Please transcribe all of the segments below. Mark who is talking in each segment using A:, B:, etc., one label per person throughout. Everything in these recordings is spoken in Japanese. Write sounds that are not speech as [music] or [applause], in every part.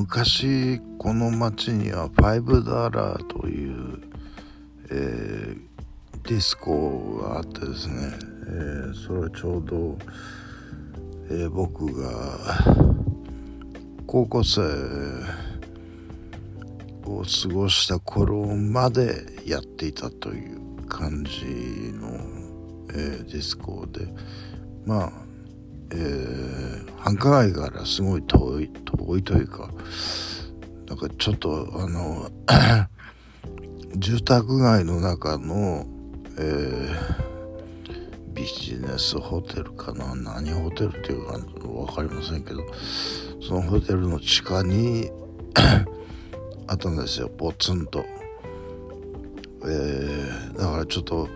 A: 昔この町にはファイブダラーという、えー、ディスコがあってですね、えー、それはちょうど、えー、僕が高校生を過ごした頃までやっていたという感じの、えー、ディスコでまあえー、繁華街からすごい遠い遠いというかなんかちょっとあの住宅街の中の、えー、ビジネスホテルかな？何ホテルっていうか分かりませんけどそのホテルの地下に [coughs] あったんですよポツンと、えー、だからちょっと、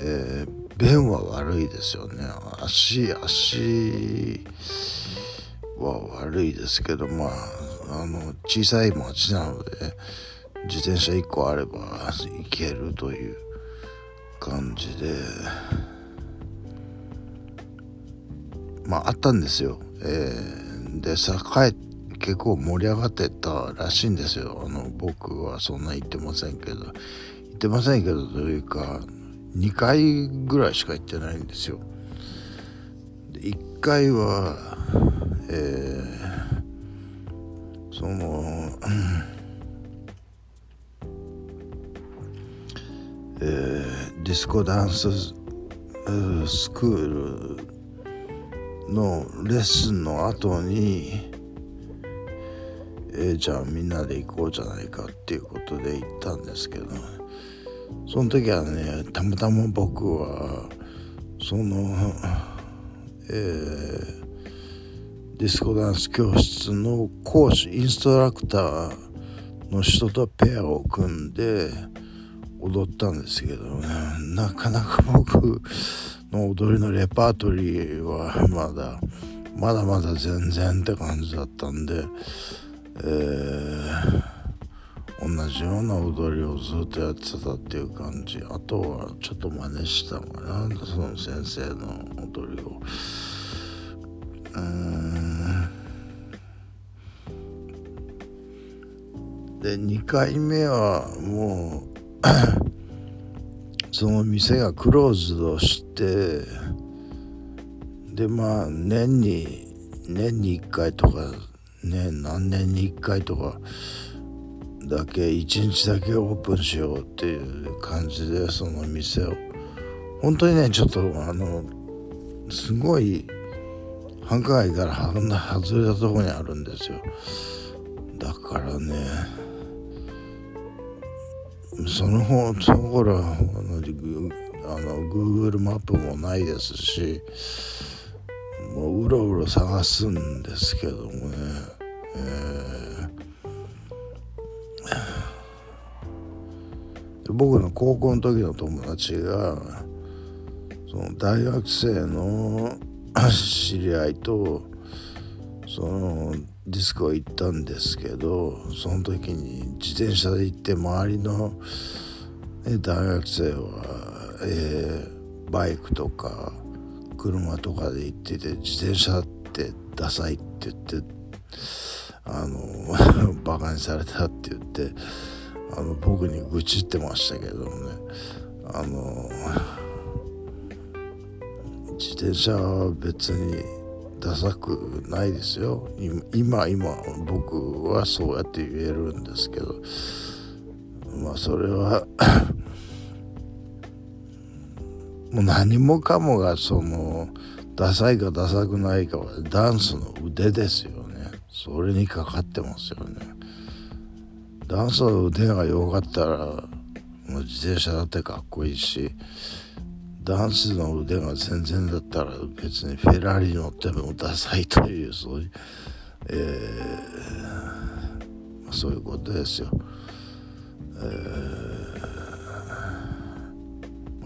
A: えー、便は悪いですよね。足足は悪いですけどまああの小さい町なので自転車1個あれば行けるという感じで。まああったんですよ、えー、で栄結構盛り上がってたらしいんですよ。あの僕はそんな言ってませんけど。言ってませんけどというか2回ぐらいしか行ってないんですよ。で1回は、えー、その、えー、ディスコダンススクールのレッスンの後に、えー、じゃあみんなで行こうじゃないかっていうことで行ったんですけど、その時はねたまたま僕はそのえー、ディスコダンス教室の講師インストラクターの人とペアを組んで踊ったんですけどね。なかなか僕の踊りのレパートリーはまだまだまだ全然って感じだったんでえー同じような踊りをずっとやってたっていう感じ。あとはちょっと真似したのかなその先生の踊りを。うん。で2回目はもう [coughs] その店がクローズドしてでまあ年に年に1回とかね何年に1回とかだけ1日だけオープンしようっていう感じでその店を。本当にねちょっとあのすごい繁華街から外れたとこにあるんですよ。だからねその方その頃はあのあの Google マップもないですしもううろうろ探すんですけどもね、僕の高校の時の友達がその大学生の [clears throat] 知り合いとそのディスコ行ったんですけどその時に自転車で行って周りの、大学生は、えー、バイクとか車とかで行ってて自転車ってダサいって言ってあの [laughs] バカにされたって言ってあの僕に愚痴ってましたけどもね。あの自転車は別にダサくないですよ。今今僕はそうやって言えるんですけど。まあそれは [coughs] もう何もかもがそのダサいかダサくないかはダンスの腕ですよね。それにかかってますよね。ダンスの腕が良かったらもう自転車だってかっこいいしダンスの腕が全然だったら別にフェラーリ乗ってもダサいというそういう、えー、そういうことですよ。え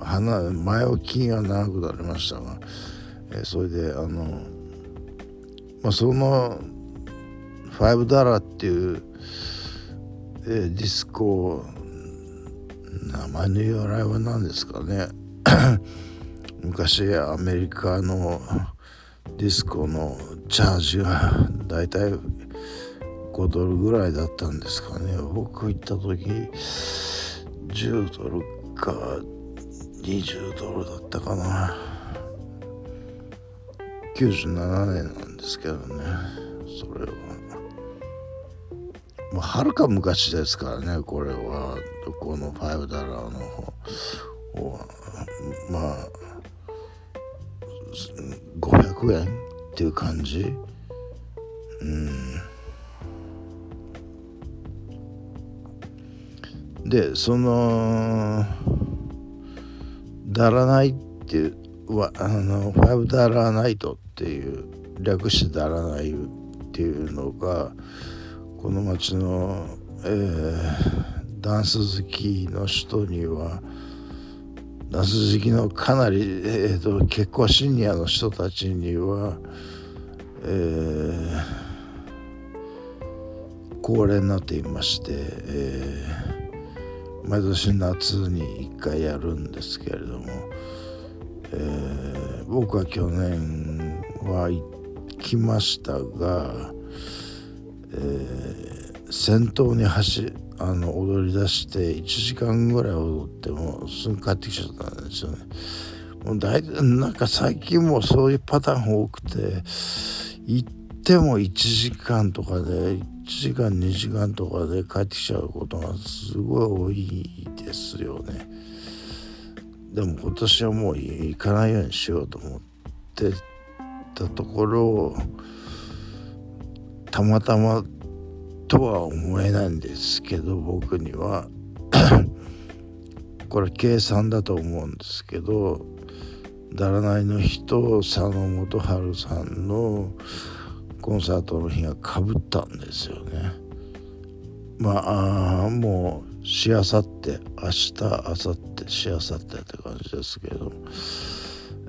A: ー、鼻前置きが長くなりましたが、えー、それであの、まあ、その5ダラっていうえー、ディスコ名前の由来は何ですかね？[coughs] 昔アメリカのディスコのチャージがだいたい5ドルぐらいだったんですかね。僕行った時10ドルか20ドルだったかな。97年なんですけどね。それは。まあはるか昔ですからねこれはこの5ダラーの方。まあ500円っていう感じ？うん。でそのダラナイっていうはあの5ダラーナイトっていう略してダラナイっていうのがこの町の、えー、ダンス好きの人にはダンス好きのかなり、えーと、結構シニアの人たちには、えー、恒例になっていまして、えー、毎年夏に1回やるんですけれども、えー、僕は去年は行きましたが、えー、先頭に走あの踊り出して1時間ぐらい踊ってもすぐ帰ってきちゃったんですよね。もう大体なんか最近もそういうパターン多くて行っても1時間とかで1時間2時間とかで帰ってきちゃうことがすごい多いですよね。でも今年はもう行かないようにしようと思ってたところたまたまとは思えないんですけど僕には [coughs] これ計算だと思うんですけどだらないの日と佐野元春さんのコンサートの日がかぶったんですよね。まあもうしあさって明日明後日しあさってって感じですけど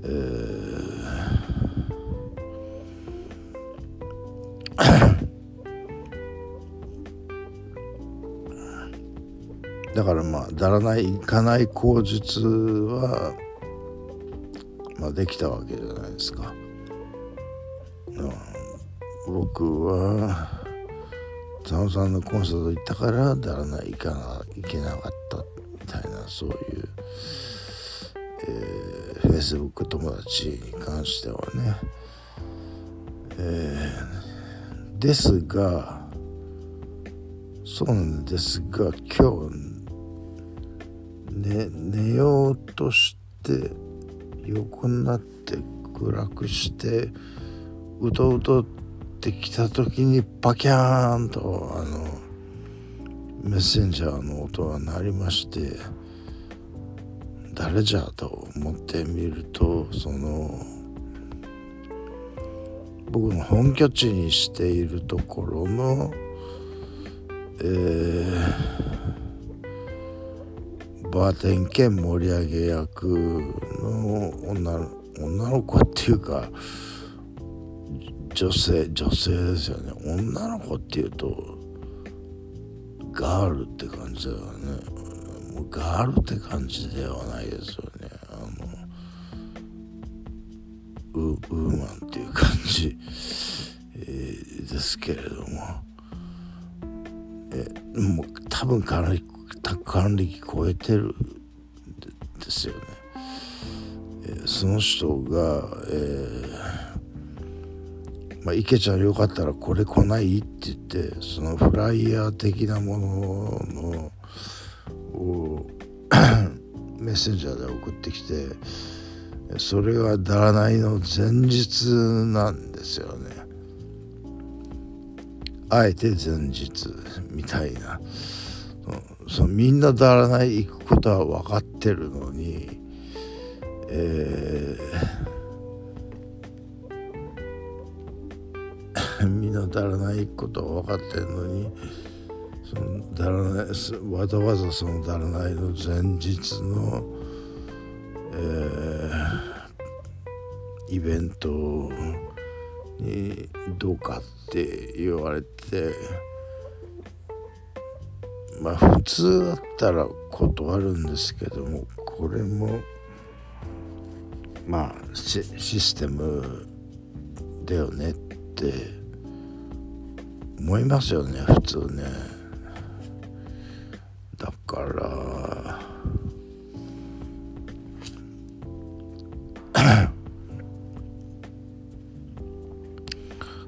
A: えーだからまあだらないいかない口実は、まあ、できたわけじゃないですか。うん僕は佐野さんのコンサート行ったからだらない行かないけなかったみたいなそういう、えー、フェイスブック友達に関してはね、えー、ですがそうなんですが今日ね、寝ようとして横になって暗くしてうとうとってきた時にパキャーンとあのメッセンジャーの音が鳴りまして誰じゃと思ってみるとその僕の本拠地にしているところのえーバーテン兼盛り上げ役の女の女の子っていうか女性女性ですよね。女の子っていうとガールって感じだよね。もうガールって感じではないですよね。あのウーマンっていう感じ、えー、ですけれども。えもう多分かなり還暦超えてるですよね。えー、その人が、えー、まあ、池ちゃんよかったらこれ来ない？って言ってそのフライヤー的なもののを [coughs] メッセンジャーで送ってきてそれがだらないの前日なんですよね。あえて前日みたいな。そのみんなだらない行くことは分かってるのに、えー、[laughs] みんなだらない行くことは分かってるのにそのだらないわざわざそのだらないの前日の、えー、イベントにどうかって言われて。まあ普通だったら断るんですけどもこれもまあシステムだよねって思いますよね普通ね。だから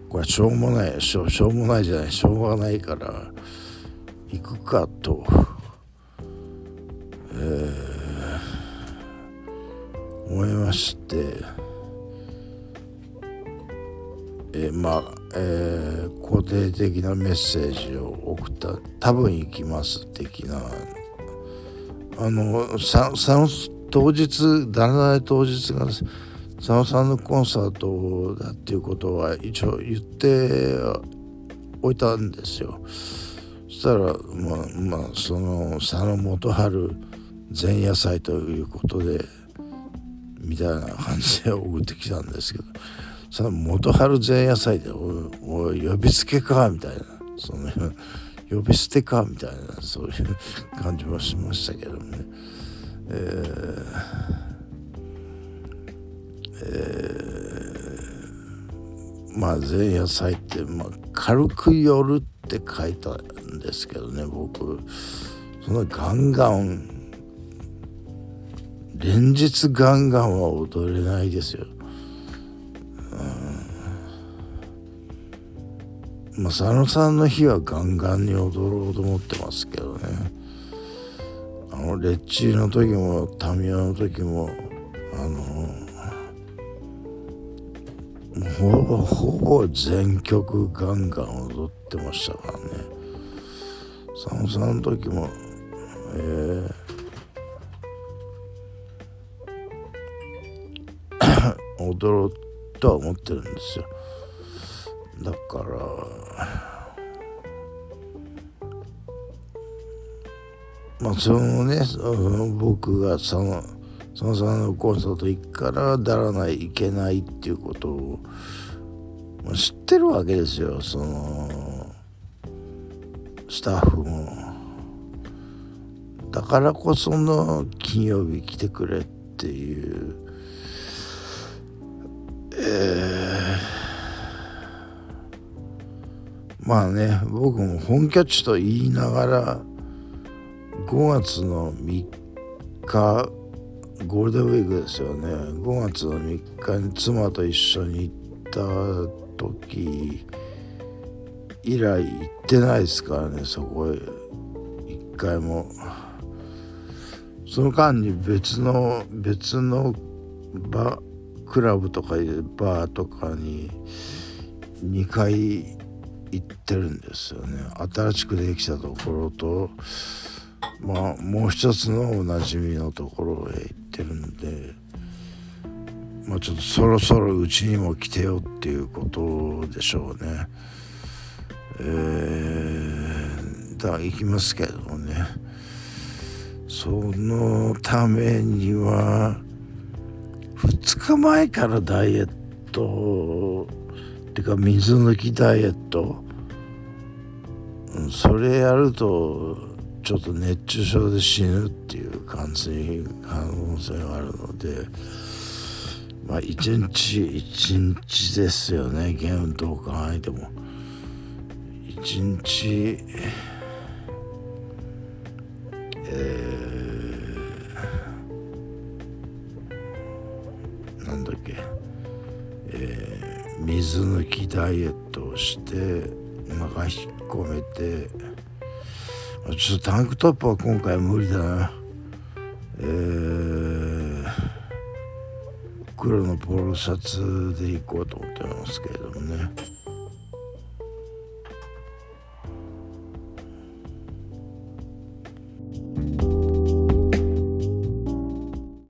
A: これしょうもないしょしょうもないじゃないしょうがないからくかと、えー、思いまして。えー、まあ、えー、肯定的なメッセージを送った。多分行きます的な。あのささ当日だらない当日が佐野さんのコンサートだっていうことは一応言っておいたんですよ。したらまあまあその佐野元春前夜祭ということでみたいな感じで送ってきたんですけどその元春前夜祭でおい呼びつけかみたいなその呼び捨てかみたいなそういう感じもしましたけどね。えーえー、まあ前夜祭って、まあ、軽く夜って書いたんですけどね僕そのガンガン連日ガンガンは踊れないですよ。うん、まあ佐野さんの日はガンガンに踊ろうと思ってますけどね。あのレッチリの時もタミヤの時もあのほぼほぼ全曲ガンガン踊ってましたからね。佐野さんの時もえー、[coughs] 踊ろうとは思ってるんですよ。だからまあそのね僕がそのそのさんのコンサート行くからだらないいけないっていうことを知ってるわけですよ。そのスタッフも。だからこその金曜日来てくれっていう。えー、まあね僕も本拠地と言いながら5月の3日ゴールデンウィークですよね。5月の3日に妻と一緒に行った時以来行ってないですからねそこへ。一回も。その間に別の別のバクラブとかバーとかに2回行ってるんですよね。新しくできたところとまあもう一つのおなじみのところへ行っててるんでまあちょっとそろそろうちにも来てよっていうことでしょうね。えー、だから行きますけどね。そのためには2日前からダイエットっていうか水抜きダイエットそれやるとちょっと熱中症で死ぬっていう感染可能性があるのでまあ一日一日ですよね。ゲームどう考えても。一日えー、なんだっけ、えー、水抜きダイエットをしてお腹引っ込めてちょっとタンクトップは今回無理だな。えー、黒のポロシャツで行こうと思ってますけれどもね。